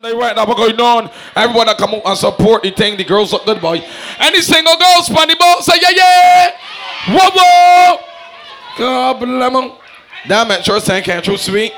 They right now, going on? Everyone that come out and support the thing, the girls look good, boy. Any single girls, funny boy, say yeah, yeah. Whoa, whoa. God bless 'em. Damn it, sure saying can't true sweet.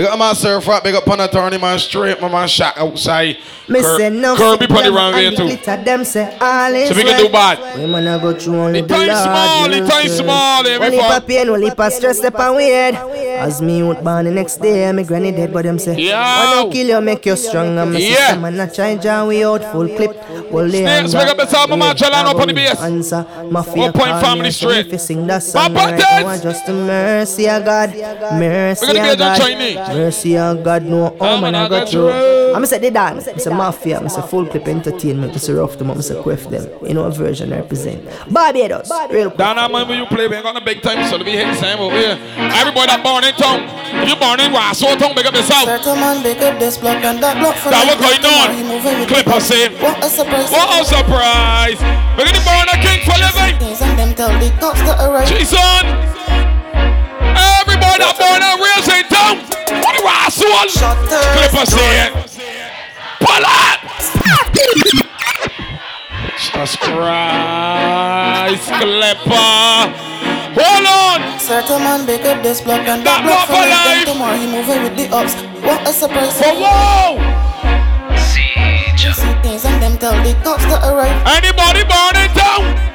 Big up my surf rap, big up on attorney, man, straight, my man, shot outside. Me Cur- say no Kirby put the wrong way and too. them say all is So we can do bad. We man go through only The the time small, the time small, every fuck. of pain, one heap stress, step and weird. As me out born the next day, me granny dead, but them say. I no kill you, make you stronger. Me Yeah. man a try John we out full clip. Well, Snakes, big up yourself, my man, Jalan up on the base. Answer, mafia point family straight. sing that song right just the mercy of God, mercy of God. Mercy of God. No, oh man, I got you. I'm say they dance. I'm say mafia. I'm say Fullklipp entertainment. I'm say rough them. I'm say quiff them. You know what version I represent. Barbados, real quick. Down that man when you play, we ain't got no big time, so to be hitting same over here. Everybody that born in town, if you born in Wasso town, big up yourself. Certain man big up this block and that block for That what going on? He moving Clip us in. What a surprise. What a surprise! We're gonna born a king for living. Things and them tell the cops to arrive. Jason! Everybody that born and raised in town! The Wasso? Shutters. Clip us in. Pull up! Jesus Christ, Clipper! Hold on! Certain man big up this block and That block for life. Tomorrow he moving with the ups. What a surprise. Whoa, whoa! See things and them tell the cops to arrive. Anybody born in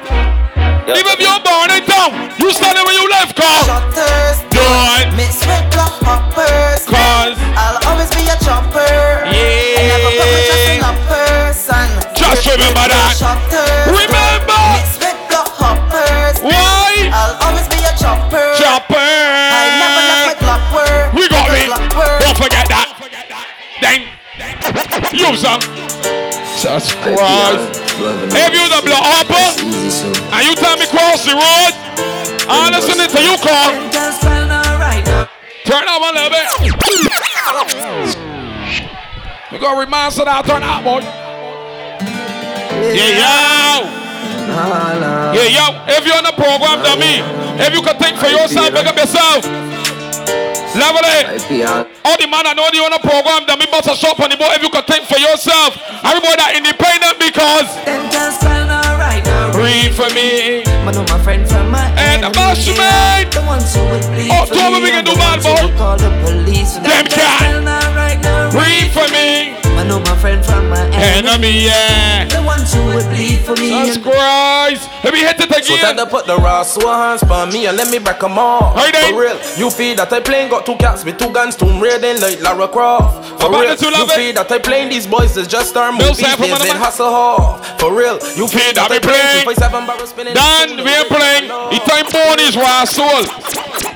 town? Even if you're born in town, you standing where you left, car. Shutters. It, Mix with block hoppers. cause I'll always be a chopper. I never put my trust in a person. Just remember that. Shutters. Remember. Mix with block hoppers. Why? I'll always be a chopper. Chopper. I never left my clock work. We got My me. clock work. Don't forget that. Then, you son. Jesus Christ. If you the blood hopper, and you tell me cross the road, I'm listening to you call. Turn up a little bit. We gonna remind us that turn up, boy. Yeah, yo. Yeah, yo. If you're on the program, dummy, if you can think for yourself, pick up yourself. Level it. All the man I know the on program that dummy, bust a shop on the boy. If you can think for yourself, everybody that independent because breathe for me. I know my friend from my And the boss man. The ones who would bleed Oh, for me we can do bad, boy. Call the police. Them cat. Breathe for me. I know my friend from my Enemy, yeah. The ones who would bleed for me. Jesus Christ. Let me hit it again. So tell again. them put the raw so hands on me and let me break 'em off. Hey, they- For real, you feel that I playing got two cats with two guns, tomb raiding like Lara Croft. For About real, you feel that I playing these boys is just our Bill movies, Sanford, days man, in hustle hall. For real, you feel that I playing 257. Dan, we are playing. The time born is raw soul.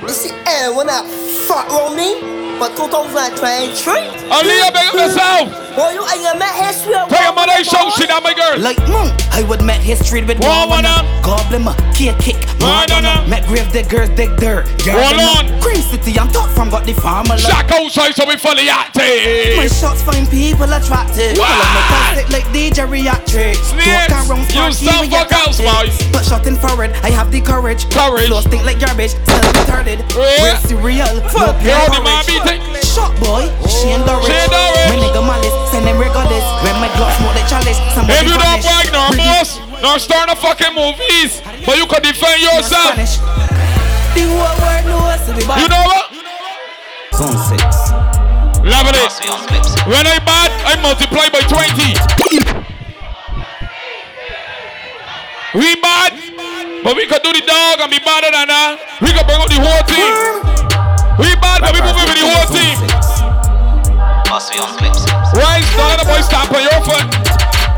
You see, eh, when I fuck on me, but 2023, Aliyah, beg up yourself. Boy, you ain't met history. Tell your mother show boy. shit on my girl. Like mm, I would met history with Warwana, Goblin, Kick Kick, one. Met grave diggers, dig dirt. Hold on. Green City, I'm top from got the farmer. Shack outside so we fully active. my shots find people attractive. What? Pull up my plastic like DJ Reactrix. Snakes, you some fuck house, boys. But shot in forward, I have the courage. Courage. Flow stink like garbage, still retarded. We're cereal, fuck Yo, your the man porridge. Beating. Shot boy, Shane Doris. Shane Doris. My nigga malice, send them regardless. When my gloves smoke like chalice, somebody If you don't vanish. brag, nor boss, nor start no fucking movies, but you can defend yourself. Spanish. The whole world knows we You know what? Zone 6. Level it. When I bad, I multiply by 20. We bad, but we could do the dog and be better than that. We could bring up the whole team. We bad, but we moving with the whole team. Right, dog, the boy stop on your foot.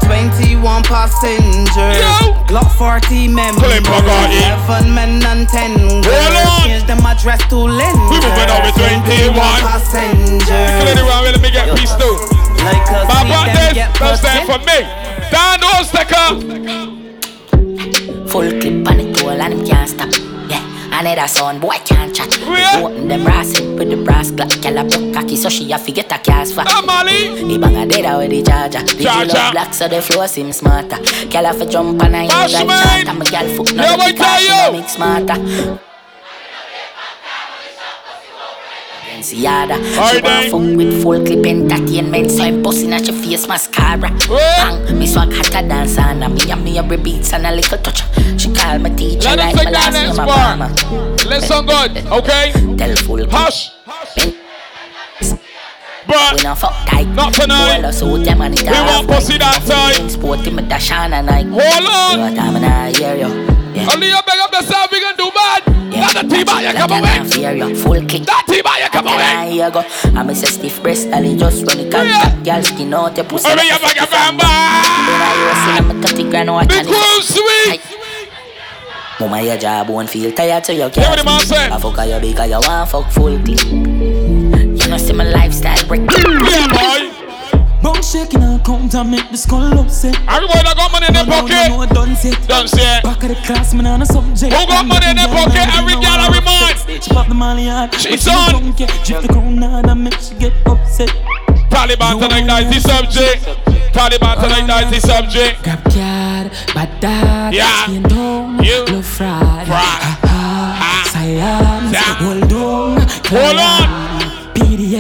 21 passengers. Yo. Glock 40 members. Clip, I got it. 11 men and 10 girls. Change them address to Lenders. We moving on with 21. passengers. Clear the round, let me get peace too. Like a But see what this? get Don't for me. Down no sticker. Full clip on the toll and him can't stop. Another sound boy can't chat. Yeah. Open the brass in with the brass glock. Girl a broke cocky so she a forget a cast for. Ah, Molly. The bang a dead with the charger. The Charger. up black so the floor seem smarter. Girl a fi jump and I Bash like. And my girl foot no because tell she you. a mix smarter. Balenciaga. She want fuck with Fullklipp entertainment, so I'm busting at your face mascara. Bang, me swag hotter than sauna. Me and me every beats and a little touch. She call me teacher Let like my last name. Obama. Listen good, okay? Tell full. Hush. But We no fuck tight. Not tonight. Us out, them and it We right. pussy that side. Sporty me dash on and like. Hold on. What time and I hear you. Yeah. only you beg up yourself, we can do bad. The T-bar, you come Like away. I. Full kick. That T-bar, you come away. Here go. I'm a stiff breast, Ali just run it can Girl skin out your pussy. Hurry like up, a I can fucking find fan. back. Then I was in a 30 grand or Big Groove Sweet. Mama, your job won't feel tired so you can't the man sleep. say? I fuck you because you want fuck full clip. You know see my lifestyle break. Yeah, boy. Bone shaking and count and make the skull upset. Everybody that got money in their No, no, no, pocket. done set. Don't say. Back of the class, man, on a subject. Who got money in their pocket? Every girl, every man. She pop the molly hard. She's on. don't the hard and make she get upset. Taliban tonight, the subject. Taliban tonight, the subject. Grab card, bad dad, Yeah. skin down, You. love fraud. Fraud. Ha ha, ah. science, hold on, Hold on.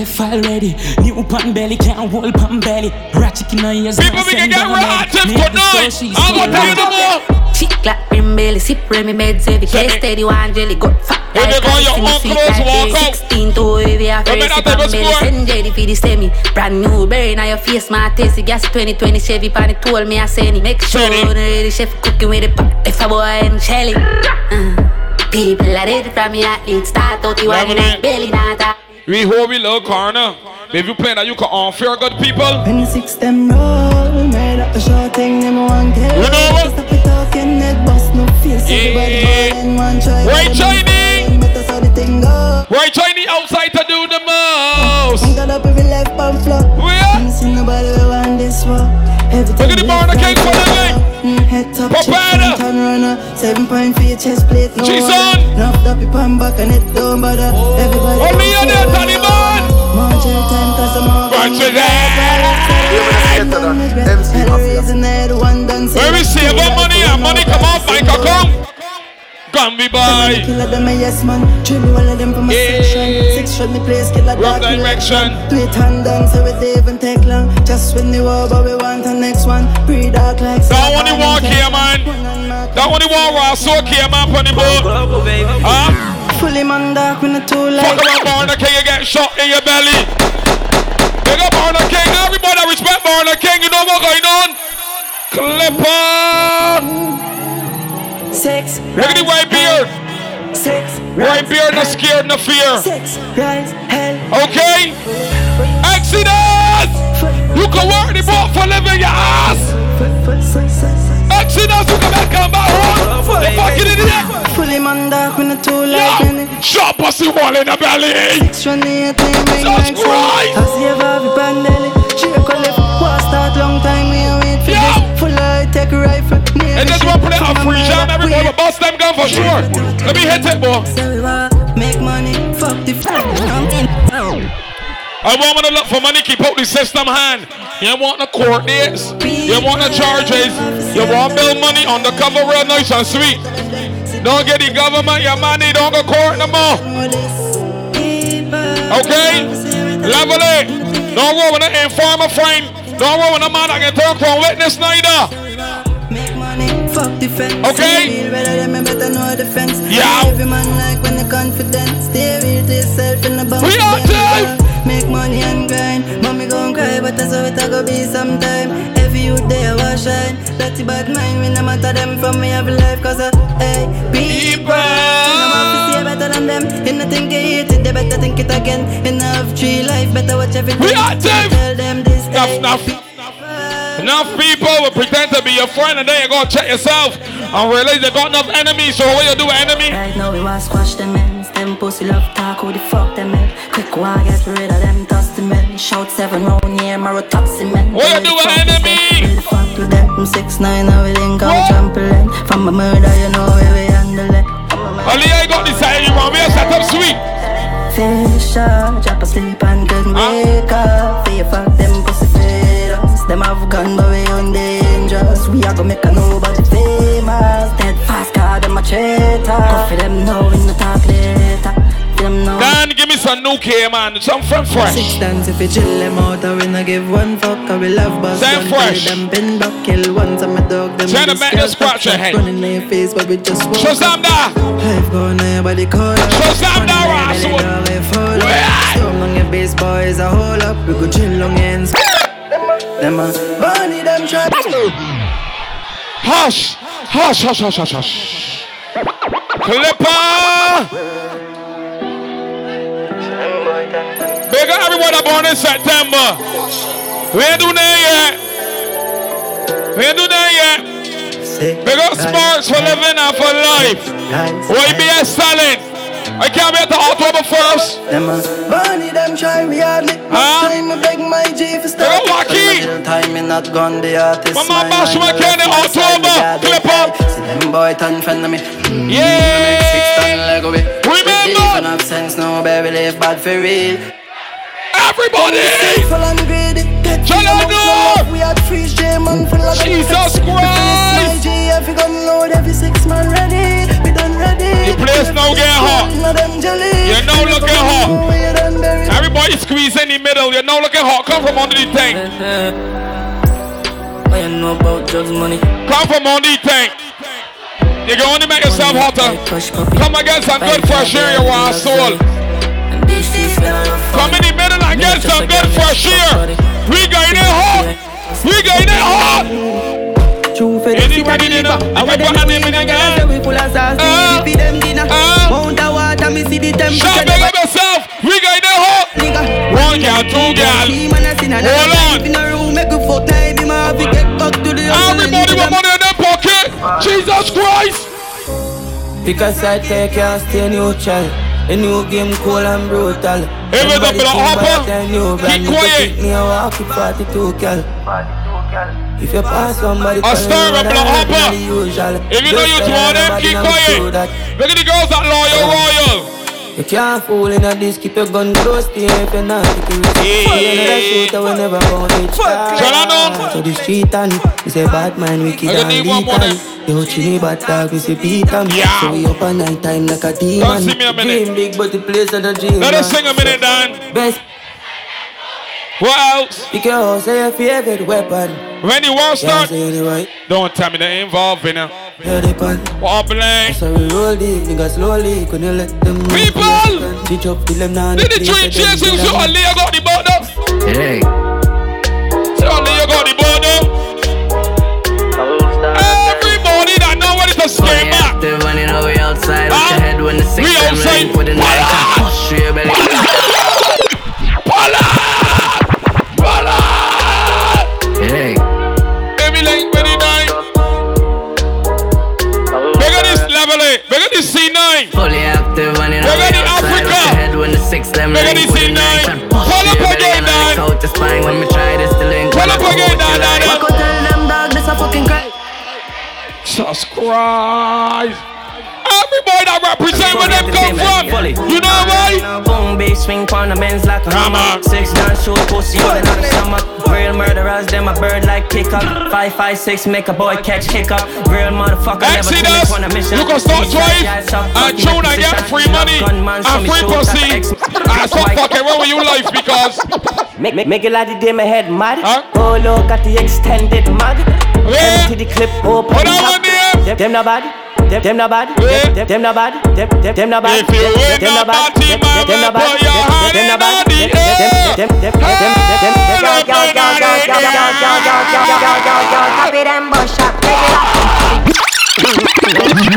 PDF file ready, new pan belly, can't hold pan belly. Ratchet in her ears, People now we can send get her belly. ratchet Make the tonight. I'm gonna tell you no more. Chick like rim belly, sip remy meds heavy, Say case steady one jelly, got fat When they like go, your in the uncles walk out. 16 to heavy, I You face better it take a on belly, send jelly for the semi. Brand new berry, now your face, my taste, gas 2020 Chevy, pan it told me I send it. Make sure Send it. the ready chef cooking with the pot, if a boy and Shelly. Uh, people are ready from me athlete, start out the one Loving in it. belly, not a We hold we little corner. If you play that, you can unfair good people. 26 them roll, made up a short thing, them tell. You know what? Stop it talking, net bust no face. Yeah. Right, Chinese? ballin', But that's how the thing go. Right, Chinese outside to do the most. I'm up every left and flop. Where? I'm see nobody want this one. Everything Look at the bar, cake for the. Mm, head top, Pop chip, out. front and runner. Seven point for your chest plate, no She's other. on. Enough up your pan back and it don't bother. Uh, everybody Only there, Taliban. Come be by. Killer them a yes man Dribble all of them from a Yeah. section Six shot me place killer Rough dark direction. Do it hand down so it don't even take long Just when the war but we want the next one Pre dark like That one you walk here, man. That one you walk raw, so here, man, on the boat. Huh? Fully man dark when the two Fuck light around Barner King, you get shot in your belly. Big up Barner King, everybody respect Barner King, you know what going on? Clipper! Six Look at the white beard. Six White beard, not scared, no fear. Six rise hell Okay? Exodus! You can work the boat for living your ass! Exodus, you can make come back home! The fucking idiot! Fully man dark when the two Yo! Shot pussy wall in the belly! Six run the eight name ring Jesus like Christ! I see a Bobby Pandeli for sure. Let me hit it, boy. Say we want make money, fuck the I want to look for money, keep out the system hand. You want the court dates, you want the charges, you want bill money on the cover real nice and sweet. Don't get the government your money, don't go court no more. Okay? Level it. Don't go with an informer friend. Don't go with a man that can talk from witness neither. Make money, fuck the fence Okay. Better than me, better know the fence Yeah. Every man like when the confidence. Real to yourself in the bump. We are time. Make money and grind. Mommy gon' cry, but that's how it a go be sometime. Every youth there will shine. Dirty bad mind, we no matter them from me every life Cause I, hey, people. Better than them. You no think hate it, they better think it again. No have three life, better watch everything. We are time. Tell them this, Enough, enough. Enough people will pretend to be your friend and then you're gonna check yourself. And realize they got enough enemies. So what you do, with enemy? Right now we want squash them ends. Them pussy love talk, who the fuck them in? Quick one get rid of them dusty men. Shout seven round here, marrow toxic men What you do, enemy? Really fuck with them. From six nine, now we link out trampoline. From a murder, you know where we handle it. Ali, I got this side you want me to set up sweet. Fisher, uh, drop asleep and couldn't wake up. Fear fuck them pussy feed us Them have gun but we on dangerous We are gonna make a nobody famous Dead fast car, them a traitor Coffee them now, we no talk later Them Dan, give me some new K, man. Some from fresh. Six dance if you chill them out, I will not give one fuck. I will love bust. Same fresh. Them been back, kill once. I'm a dog. Them Trying to make you scratch your head. Running in your face, but we just walk. Show some da. Life going on your body call. Show some da, Running in your belly, Ross. dog, we fall up. Storm on your base, boys, a hold up. We go chill on ends. Them a bunny, them try. Hush. Hush, hush, hush, hush, hush. Clipper. Big up everyone that born in September. We ain't doing that yet. We ain't doing that yet. Big up Sparks for living and for life. YBS selling. I can't wait till October 1st. Them a bunny, them try me hardly. Huh? Time I beg my G for time me not gone the artist. Mama my Bash McKenna, October. Clip up. See them boy turn friend of me. Mm, yeah. Six ton Lego we. Remember. Don't have sense, no baby, live bad for real. Everybody. Full and greedy. Get Shut free up, amongst no. the love. We had free J man full of Jesus Christ. Every gun load, every six man ready. We done ready. The place now get hot. None of them jelly. You know looking hot. We done buried. Everybody squeeze in the middle. You know looking hot. Come from under the tank. You know about drugs, money? Come from under the tank. You can only make yourself hotter. Come get some good fresh air, you want soul. Come in the middle and get some good fresh air. We going in hot. We going in hot. True for Anybody dinner? I want to name in again. We full of sauce, we feed them dinner. uh. Mount of water, me see the temperature. Shout big up yourself. We going in hot. Nigga. One girl, two girl. Hold on. In a room, make a fuck time, me ma have to get back to the Everybody with money in their pocket. Jesus Christ. Because I take care, stay neutral. A new game cool and brutal. Hey, wait up, Somebody little think hopper. about that new brand, Keep quiet. Me a walk with 42 cal. If you pass somebody, I start with Black Hopper. the usual. If you know you two of them, keep know quiet. that. Look at the girls that loyal, royal. You can't fool in a disc, keep your gun close to you if you're not security. Hey. Another shooter will never bound it. So the street and we say bad man, wicked I and need one more lethal. Yo, chini bad dog, we say beat 'em. Yeah. So we up at night time like a demon. Don't see me a minute. Dream big, but the place of the dream. Let us sing a minute, Dan. Best What else? house, say your favorite weapon. When you want Yeah, start, right. don't tell me they involved in it. Hear the pan. What blank? Eh? So we roll deep, nigga slowly, couldn't let them move. People! Teach up till them now. Did the three chasing so only you got the border? Hey. So only you got the border? Everybody that know what it's a scam back. Active when you we outside. Watch your head when the six We them outside. the night. Voila! Push through belly. Head when the six them Bigger link the with the C9. night. And Pull up through your belly again, Dan. out the spine when we try this to link. Pull up again, Dan, Dan. Go tell them dog, this a fucking cry. Jesus Christ. Everybody that represent where them come from. You know why? Boom, bass swing pon the Benz like a hammer. Six gun shoot pussy on the stomach. Real murderers, them a bird like kick up. Five five six make a boy catch hiccup. Real motherfucker never too Exodus, much on a mission. you can start These guys twice are and tune and get free money Gunman, so and free pussy. at X. And stop fucking wrong with you life because Make, make, make a lot of them head mad. Huh? Oh, look at the extended mag. Yeah. Empty the clip open. Hold on top. one there. Them, them nobody. Them, them nobody. Yeah. Them, them nobody. Them, them, them nobody. If you Them, win them the nobody. party, Them, mama, them nobody. put your Them, hand them in nobody. the Them, them, air. them, them, them, them, them, them, them, Look at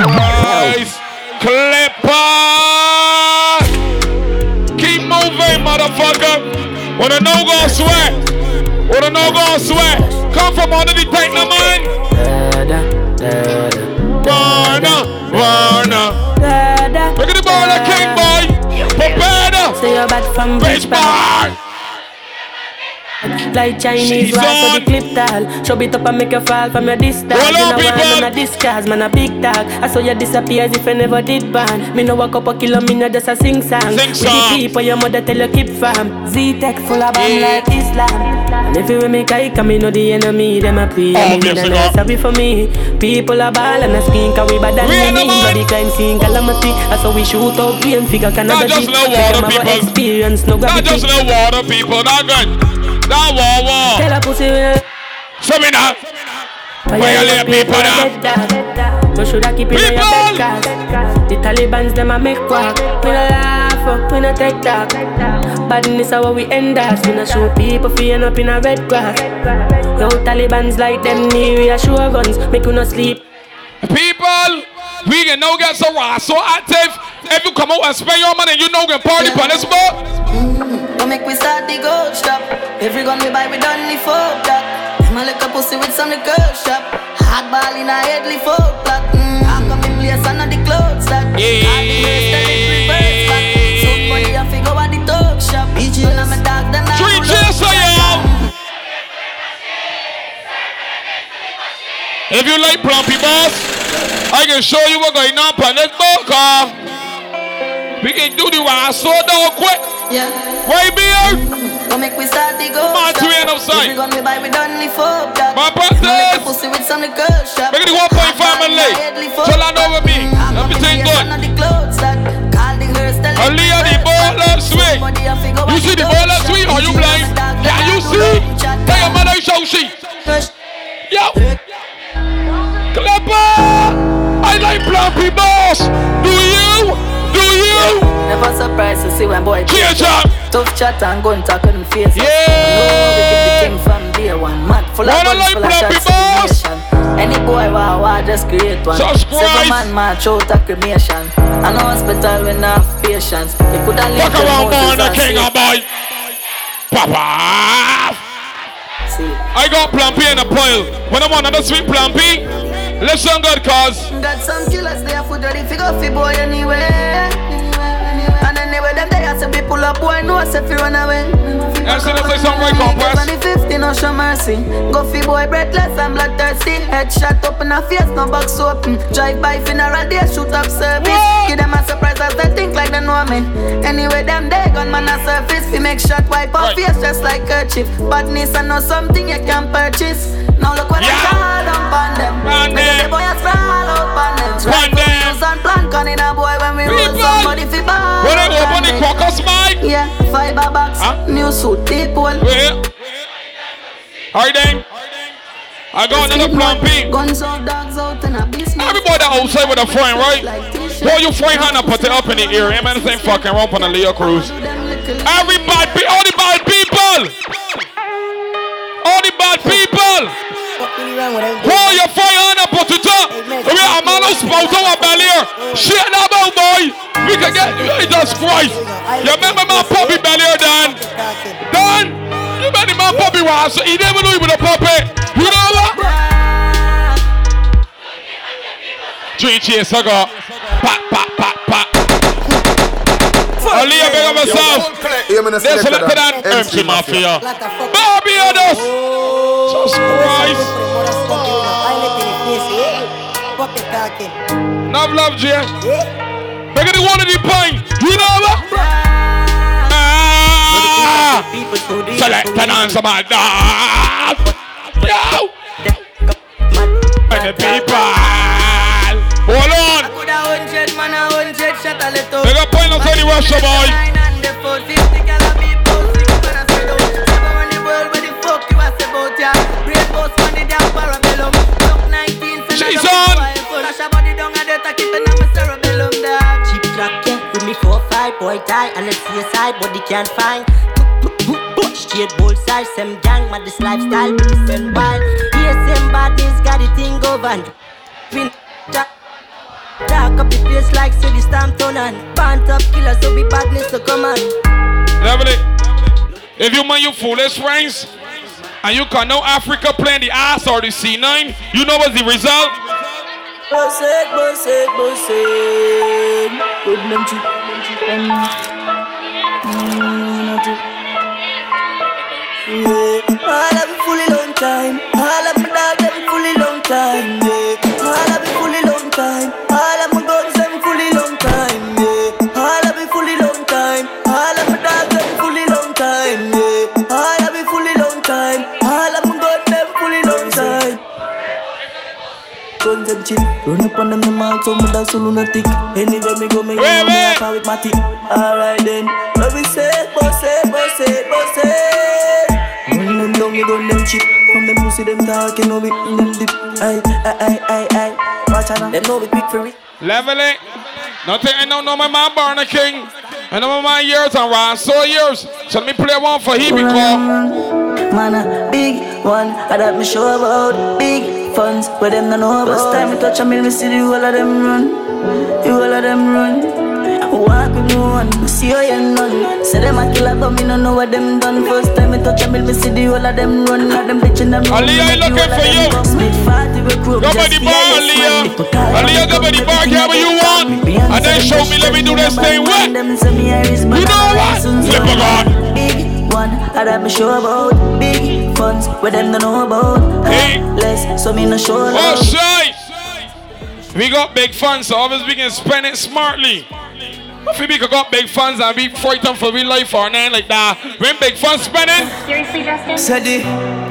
Guys, Clipper! Keep moving, motherfucker! Wanna know go sweat? Wanna know go sweat? Come from under the tank, no man! Warner! Look at the King, boy! Prepare Say you're bad from Bridge Bar. Like Chinese wall for the clip tall. Show it up and make you fall from your distance. Hold You know man a disguise, man a big dog. I saw you disappear as if I never did ban. Me know walk up a kilo, me know just a sing song. Sing With song. the people your mother tell you keep fam. Z-Tech full of bomb Yeah. like Islam. And everywhere me kai come, me know the enemy, them a pray. Oh, me you, they God. sorry for me. People are ball and a skin, cause we bad than We are me. the man. Bloody crime scene, calamity. That's how we shoot out rain figure Canada. just G. no Make water, them have a people. Experience, no Not just little water, people. Not good. Not war, war. Tell a pussy eh. we So me now. Fire Violate up people now. now. You shoulda keep it on your People. bed, cause The Taliban's them a make walk. We no laugh, oh, we no take talk. Badness how we end us. We no show people feeling up in a red grass. Yo, Taliban's like them near we a show guns. Make you no sleep. People, we can now get so raw, so active. If you come out and spend your money, you know we can party on this boat. Mm. Don't make we start the gold shop. Every gun we buy, we done the folk that. Them a lick a pussy with some liquor shop. Hard ball in a headly folk black. Mm, I come in place under the clothes that. All the girls tell it reverse back. Somebody a figure at the talk shop. None of my dog, them not Three cheers for y'all. If you like Plumpy Boss, I can show you what's going on on this boat car. We can do the raw so down quick. Yeah. Right here. Don't make we start the gold Come on, shop. two end upside. We buy, we done the folk that. My Them a lick a brothers. pussy with some shop. Make it 1.5 Hard ball in a Malay. Tell her know me. Everything I'm good. under the clothes that. Call the hearse, tell it Aliyah, the ball back. last week. Somebody a figure You see the ball last shop. Are you blind? Can you see? Tell your mother show she. Fresh. Yo. Clapper. I like Plumpy Boss. Do you? Do you? Never surprised to see when boy Cheers up. Tough chat and gun talk couldn't face. Yeah. No, we keep the thing from day one. Mad full of guns, full of shots? Any boy wow wow just create one. Subscribe. Seven man march out a cremation. I know hospital I have patience. They linked Fuck them around, Moses and king, a boy. Papa. See. I got Plumpy in a pile. When I want another sweet Plumpy, listen good, cause. Got some killers there for ready fi go fi boy anyway. Pull up boy no say fi run away. Yeah, see, that's like something right, compress. On the 50 no show mercy. Go fi boy breathless and bloodthirsty. Headshot up in the face no box open. Drive by funeral they shoot up service. Give them a surprise as they think like they know me. Anyway them they gunman a surface. Fi make shot wipe Right. off face just like a chip. Badness and know something you can purchase. Now look what Yeah. I call up on them. Make the boys fall out on them. Right them. Use and plan con in a boy when we roll People. somebody fi ball. When I open on the them. crocus mic. Yeah, fiber box, Huh? new suit, deep hole. Wait. Alright then. I got another Plumpy. Guns out, dogs out, and a business. Everybody outside with a friend, right? Boy, you friend hand and put it up in the ear. Amen. Same fucking rope on the Leo Cruise. Everybody, pe- all the bad people. All the bad people. Hold your fire hand and put it up. We are a who's spout our belly here. Shit now, about boy. We can get Jesus Christ. You remember my puppy belly Dan? Dan? You remember my puppy was? So he never knew he was a puppy. You know what? Three cheers, I got. Pat, pat, pat, pat. Aliyah, big up yourself. They're selected on MC Mafia. Barbados. Jesus Christ. Love, love, Jay. Make it one of the point. You know what? Ah. Select an answer, my dog. And the people. Hold on. Could a hundred man a hundred shot a let They got point outside the Russia boy. Nine and me boy tie and let's see a side body can't find. Straight bullseye, same gang, but this lifestyle be the same wild. Here, same badness, got the thing governed. Pin, dark, dark up the place like city stamp turn on. Band up killer, so be badness to come on. Lovely. If you man you foolish friends and you can know Africa playing the ass or the C9, you know what's the result? Boss it, boss it, boss I love you fully long time. All of me dog, fully long time. Them them all so me dance so lunatic. Anywhere me go me go me up with my team. Alright then, let me say, boss it, boss it, boss it. Run them down, you gun them cheap. From them see them talk, you know we in them dip. Aye, aye, aye, aye, aye. Watch out, them know we quick for it. Level it. Nothing I don't know my man Barney King. I know my man years and Ron so years. So let me play one for he because Man, a big one, I that me show about big funds where them no know about. First time me touch a mill, me see the whole of them run, the whole of them run. Walk with no one, see how you none. Say them a killer, but me no know what them done. First time me touch a mill, me see the whole of them run. All them bitch in them. Ali, I looking for you. Smith 40 recruit. Go by the bar, Aliyah. Aliyah, go by the bar, get what you want. And then show me, let me do this thing. What? You know what? Flip a gun. Big one, I that me show about big funds where them no know about. Hey. Less, so me no show Oh, love. shit. We got big funds, so obviously we can spend it smartly. If we could got big funds and be frightened for real life or nothing like that. we big funds spending, Seriously, Justin? Said the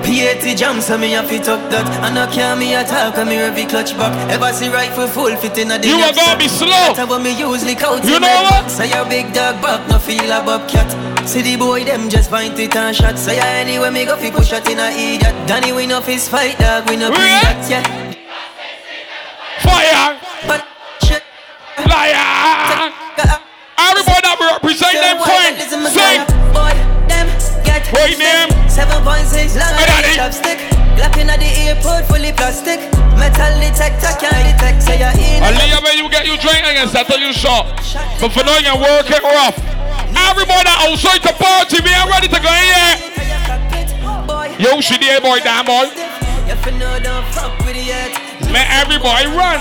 PAT jam, so me a fit up that And I can't me attack, and me heavy clutch back Ever see rifle full fit in a the You a gonna be slow. That's how me usually count You know it. what? Say your big dog back, no feel a bobcat See the boy, them just find it and shot Say ya anyway, me go fi push shot in a idiot Danny, we no fist fight, dog, we no pre that, yeah fire, But shit, liar. Everybody that represent them fine. Sing. Boy, them get Boy, name. 7.6 long Hey, daddy. chopstick Glock inna the airport, fully plastic Metal detector, can't detect Say you're in Aliyah, when you get you drink again, settle you short. But for now, you can work it rough. Everybody outside the party, we are ready to go in here. Yo, she there, boy, damn boy. Let everybody run.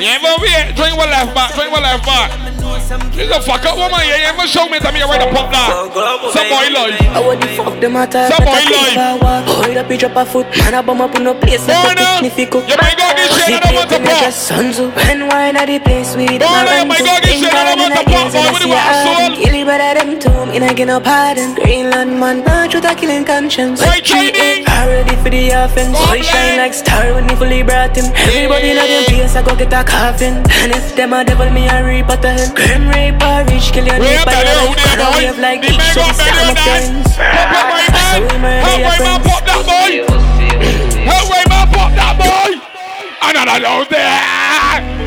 You ever wait? Drink one left back, drink one left back. This a fuck up woman, you ever show me to me right pop that. Some boy life. I want the fuck them at Some boy life. Hold up, you drop a foot, man, I bum up in no place like a Burner, picnic fi cook. you might go this shit, I don't want to pop. Of when wine at the place with them Burner, you around might to go this shit, I don't want to pop. Boy, what do you want, soul? Kill it better them two, in a get no pardon. Greenland man, not truth a killing conscience. Right, Chinese. Ready for the offense. Boy shine like star when me fully brought him. Everybody in a them place, I go get a coffin. And if them a devil, me a reap at the hell. Grim rape or rich, kill your neighbor. up, there, who there, boy? Wave like The each man so got we belly stand on up that. friends. Pop that boy, man. Help your way, man, pop that boy. Help way, man, pop that boy. Another down there.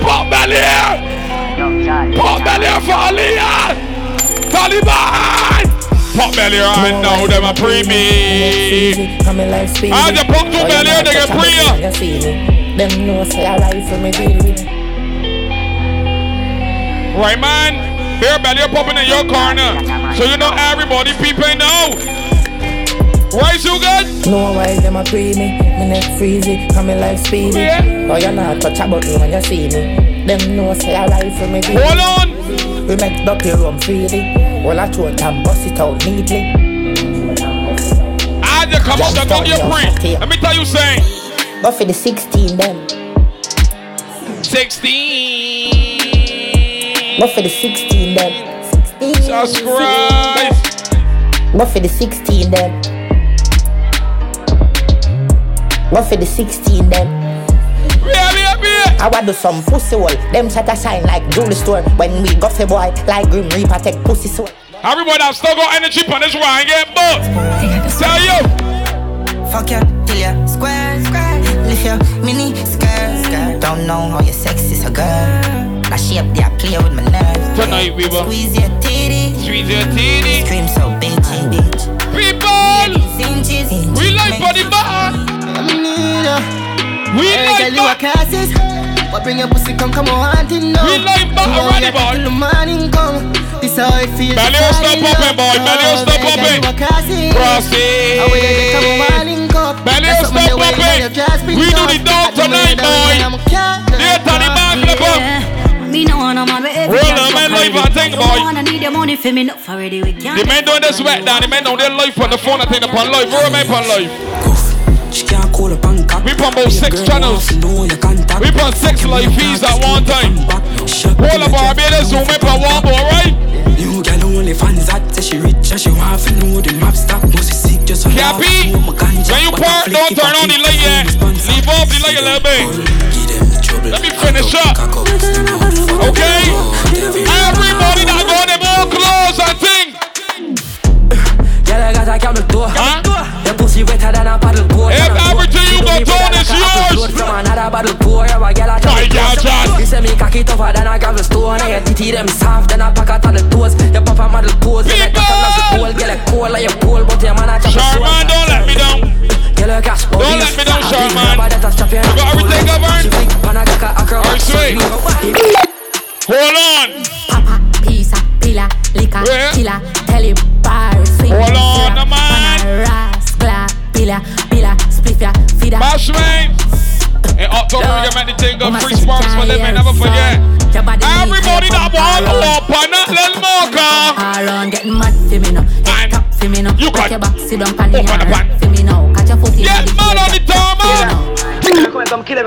Pop belly. Pop belly for Aliyah. Taliban. Pop belly right now, them a pre me. I just pop two belly, they get pre ya. Them know say I rifle me deal with Right, man. Beer belly popping in your corner. So you know everybody people know. Why so good? No why them a pre me, me neck freezy, and me life speedy. Yeah. Oh you not touch about me when you see me. Them know say I rifle me deal Hold on. We make dirty rum freely. Well I throat and bust it out neatly. I just come up and got your pre. Let me tell you something. But for the 16 them. 16. But for the 16 them. 16. Jesus Christ. But for the 16 them. But for the 16 them. Yeah, yeah, yeah. I want to do some pussy hole. Them set a sign like jewelry store. When we go for boy, like Grim Reaper take pussy soul. Everybody that still got energy on this wine, get booked. Tell you. Fuck ya, till ya square, square Lift your mini skirt, skirt Don't know how your sex is a girl I shape they play with my nerves Tonight we will Squeeze your titty squeeze your titty. Scream so bitchy, bitch People, Inches, we like body bar. We like you a back. classes. But bring your pussy, come, come on, hunting now. We like back Come on, already, yeah, boy. till the morning come. This how it feels. Belly to will fall stop in popping, love. boy. Belly will stop baby, popping. you a classy. Crossing. How we get come on, morning cup. Belly That's will something stop the way popping. you just been We do tough. the dog I don't know tonight, that boy. I'm a cat. Dear Tony man, flip up. Me no want no man with every Roll girl on, man, live already. and think, Don't boy. wanna need your money for me, not for ready. We can't. The men doing this wet down. The men down their life on the phone. I think upon life. Where am I upon life? She can't on about six channels. We on six live feeds at one time. All of Barbados zoom in for one more, right? You girl only fans that say she rich and she want to know the map stop. Must be sick just so Cappy, when you park, don't turn on the light yet. Leave off the light a little bit. Let me finish up. Okay? Everybody that go them all clothes and thing. Girl, I got a camel toe. Your pussy wetter than a paddle boat. If everything you go down is yours. From another bottle pour, yeah, a a My girl, John. You say me cocky tougher than a gravel stone. And your titty them soft than a packet of the toes. Your papa model pose, and your cat on pole. Girl, a cold like your pole, but your man a chop a. Sharman, don't let me down. Girl, a cash Don't let me down, Sharman. You got everything covered? Alright, sweet. Hold on. Papa, pizza, pila, liquor, Yeah. killer, telly, bar, swing, Hold on, slap, man. banana, rascal, pila, pila, spliffia, feeder. Bashman. In October, we can make the thing go free sparks for them and never forget. Everybody that want to open up, let's marker. Around getting mad for me now. For me now. You Rock got- your back, sit down on the Open the pan. yard for me now. Catch your foot in Get the mad on the field, tarmac. you know.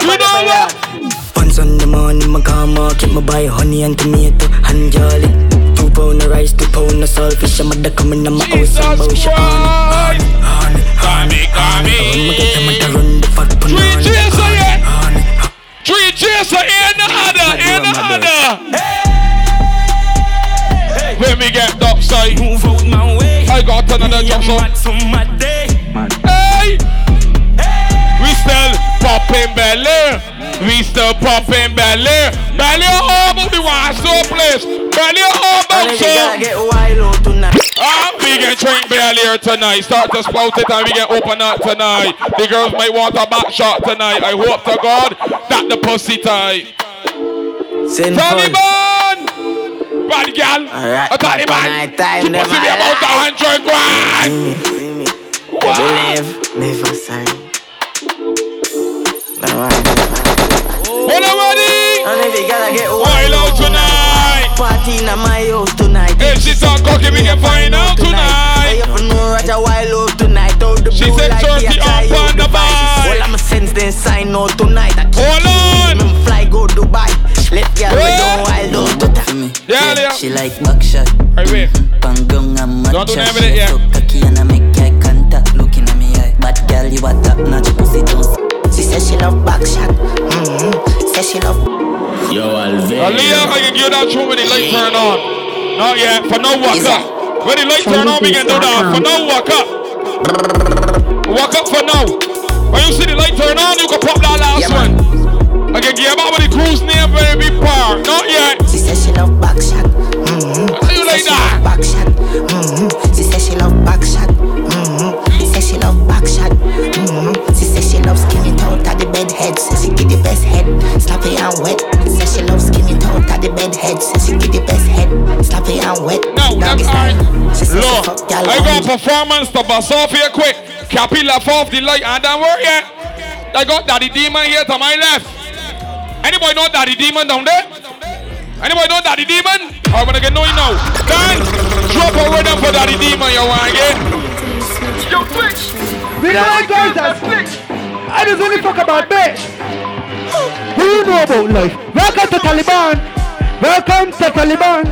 You what? Once on the morning, my car market, my buy honey and tomato and jolly. Two pound of rice, two pound of saltfish, I'm at coming on my house and bush honey, honey, honey, honey. I'ma get them at the run the fat Three punani. cheers for you. Three cheers for in the other, in the other. Let me get the upside. Move out my way. I got another jump Mad so. some mad day. Hey! We still popping belly. We still popping belly. Belly all about the wash so place. Belly all about And so. you gotta get wild tonight. Ah, we can drink here tonight. Start to spout it and we can open up tonight. The girls might want a back shot tonight. I hope to God that the pussy tight. Sinful. Taliban! Bad girl. Alright, Taliban. night time, You must be about a hundred grand. Believe, never sorry. No, When I'm ready. You gotta get Wild in my house tonight. If she talk cocky, we can find out tonight. If you know Roger wild tonight. Out the She said the up on the bike. All I'ma sense then sign out tonight. I Hold on. Fly go Dubai. Let girl we go wild out tonight. Yeah, yeah. She like buckshot. Hey, wait. Bangong and Don't do matcha. it She yet. so cocky and I make eye contact. Looking at me eye. Bad girl, you a top notch pussy don't. She says she love back shot. Mm-hmm. Says she love. Yo, Aaliyah, I can give that tune when the light turn on. Not yet. For no walk up. When the light turn on, we can do that. For no walk up. Walk up for now. When you see the light turn on, you can pop that last one. I can give out with the cruise name, baby, par. Not yet. She says she love back shot. Mm-hmm. How you like that? Back shot. Mm-hmm. She says she love back shot. Mm-hmm. Says she love back shot. Mm-hmm. She says she loves skinny toe at the bed head. Says she get the best head. Slap it and wet. Says she loves skinny toe at the bed head. Says she get the best head. Slap it and wet. No, that's style. alright. She says she Look, I got on- performance to bust off here quick. Cappy left off the light and don't worry yet. I got Daddy Demon here to my left. Anybody know Daddy Demon down there? Anybody know Daddy Demon? I'm gonna get know you now. Dan, drop a rhythm for Daddy Demon, you want to get? Yo, Twitch! We don't like girls that split! I just only talk about bitch! What do you know about life? Welcome to Taliban! Welcome to Taliban!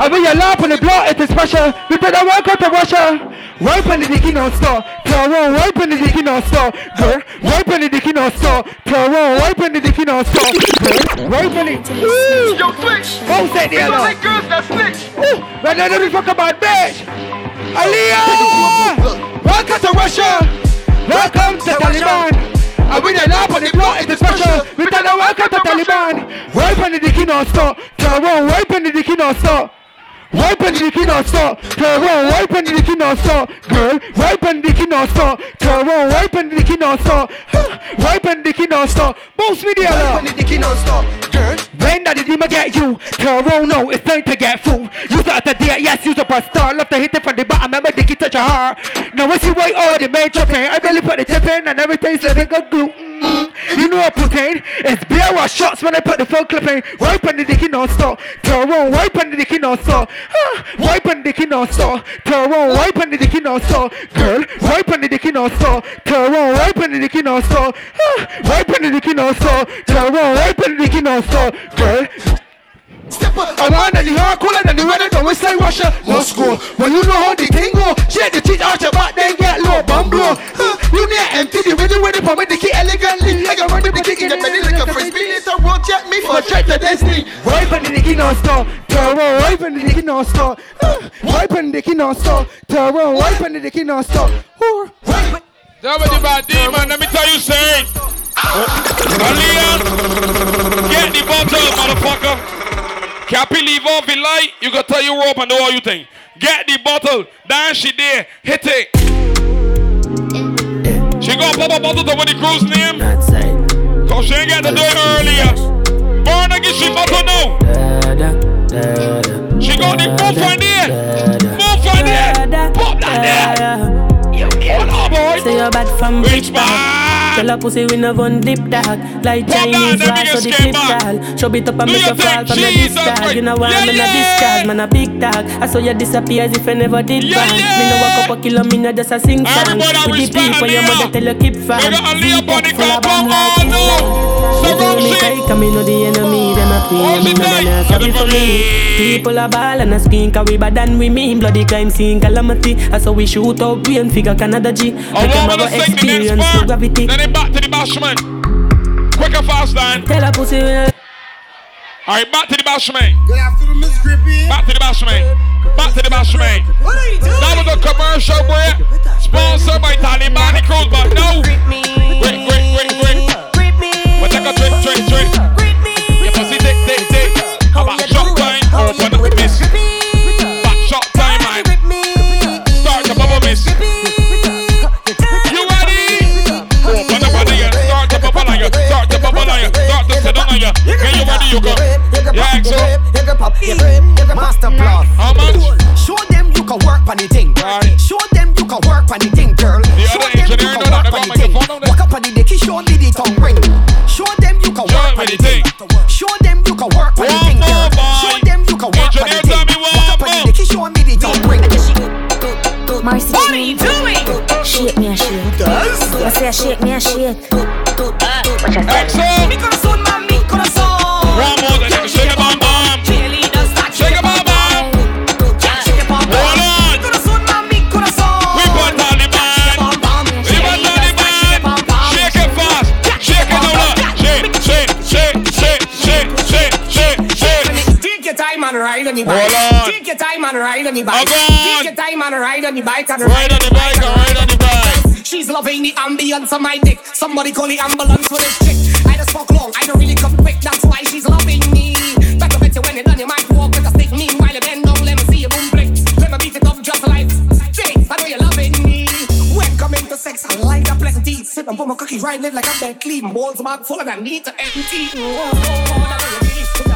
And when you laugh on the block, it is special. We better welcome to Russia! Wipe on the dicky non stop. Pro wipe on the dicky non stop. Girl, wipe on the dicky non stop. Pro wipe on the dicky non stop. Girl, wipe on it. Yo, Twitch! Who said the other? like girls that split! Ooh, but then we talk about bitch! Aliyah! Welcome to Russia! Welcome to Taliban! And when they laugh on the block, it's special. We tell them welcome to Taliban. Wipe on the dicky non-stop. Tyrone, wipe on the dicky non-stop. Wipe on the dicky non-stop. Tyrone, wipe on the dicky non-stop. Girl, wipe on the dicky non-stop. Tyrone, wipe on the dicky non-stop. Wipe on the dicky non-stop. Bounce me the other. Wipe on the dicky non-stop. Girl, when did the demon get you? Tyrone, oh no, it's time to get food. You start to date, yes, you superstar. Love to hit it from the bottom, remember dicky touch your heart. Now I see why oh, all the major pain. I really put the tip in and everything's living good glue. You know what putain? It's beer or shots when I put the phone clipping. Wipe on the dicky non-stop. Turn around, wipe on the dicky non-stop. Ah, wipe on the dicky non-stop. Turn around, wipe on the dicky non-stop. Girl, wipe on the dicky non-stop. Turn around, wipe on the dicky non-stop. Ah, wipe on the dicky non-stop. Turn around, wipe on the dicky non-stop. Girl. Step up, I want and the hard cooler than the weather don't say Russia. No school, when you know how the thing go. Shake the teeth out your back, then get low, bum blow. Huh, you need empty the ready ready for me to keep elegantly. Like I run the dick in the belly like a frisbee. It's a road jet me for a track to Destiny. Wipe on the dicky non-stop, turn around, wipe on the dicky non-stop. Huh, Wipe on the dicky non-stop, turn around, wipe on the dicky non-stop. Whore, wipe. That was the bad demon, let me tell you, say. Ah. Aliyah, get the bottle, motherfucker. Cappy leave off the light, you gotta tell you rope and know what you think. Get the bottle, dance she there, hit it. She gonna pop a bottle to what the crew's name. Cause she ain't get to do it earlier. Burn again, she bottle now. She got the move right there. Move right there. Pop that there. Hold on, boy. Say you're bad from rich back. Tell a pussy we no one dip dog. Like Chinese rice so the flip style. Show it up and make you fall from the discard. You know why I'm in a discard, man a big dog. I saw you disappear as if I never did bang. Me no walk up a kilo, me no just a sing song. With the people your mother tell you keep fam. V-Tech full of bang like You do me fake, and me know the enemy. Them a play, me no man a sorry for me. People a ball and a skin, cause we bad than we mean. Bloody crime scene calamity. I saw we shoot up, we and figure Canada G. Make have a experience to gravity. Then back to the bashman. Quick and fast, Dan. Tell a pussy. Alright, back to the bashman. Back to the bashman. Back to the bashman. That was a commercial break. Sponsored by Taliban Cruise, but no. Wait, wait, wait, wait. We take a drink, drink, drink. Your pussy tick, tick, tick. About shot time, open up ready, you go. Yeah, exo. Master plus. How much? Show them you can work on the thing. Show them you can work on the thing, girl. Show them you can work on the thing. Walk up on the dick, show me the tongue ring. Show them you can work on the thing. Show them you can work on the thing, girl. Show them you can work on the thing. Walk up on the dick, show me the tongue ring. Marcy, What are you doing? Shake me and shake. Does? I say shake me and shake. Exo. Mi corazón, mami, corazón. One more, then shake a bam bam. Cheerleaders, start Shake a bam bam. Shake it, pom, pom. Hold on. Mi corazón, mami, corazón. Somebody call the ambulance for this chick. I I don't really come quick. That's why she's loving me. Better bet you when you done, you might walk with a stick. Meanwhile, you bend down, let me see you boom flick. Let me beat it up just like Face, I know you're loving me. When coming to sex, I like a plenty. Sit and put my cookie right, live like I'm dead clean. Balls bag full of that need to empty. Oh, way you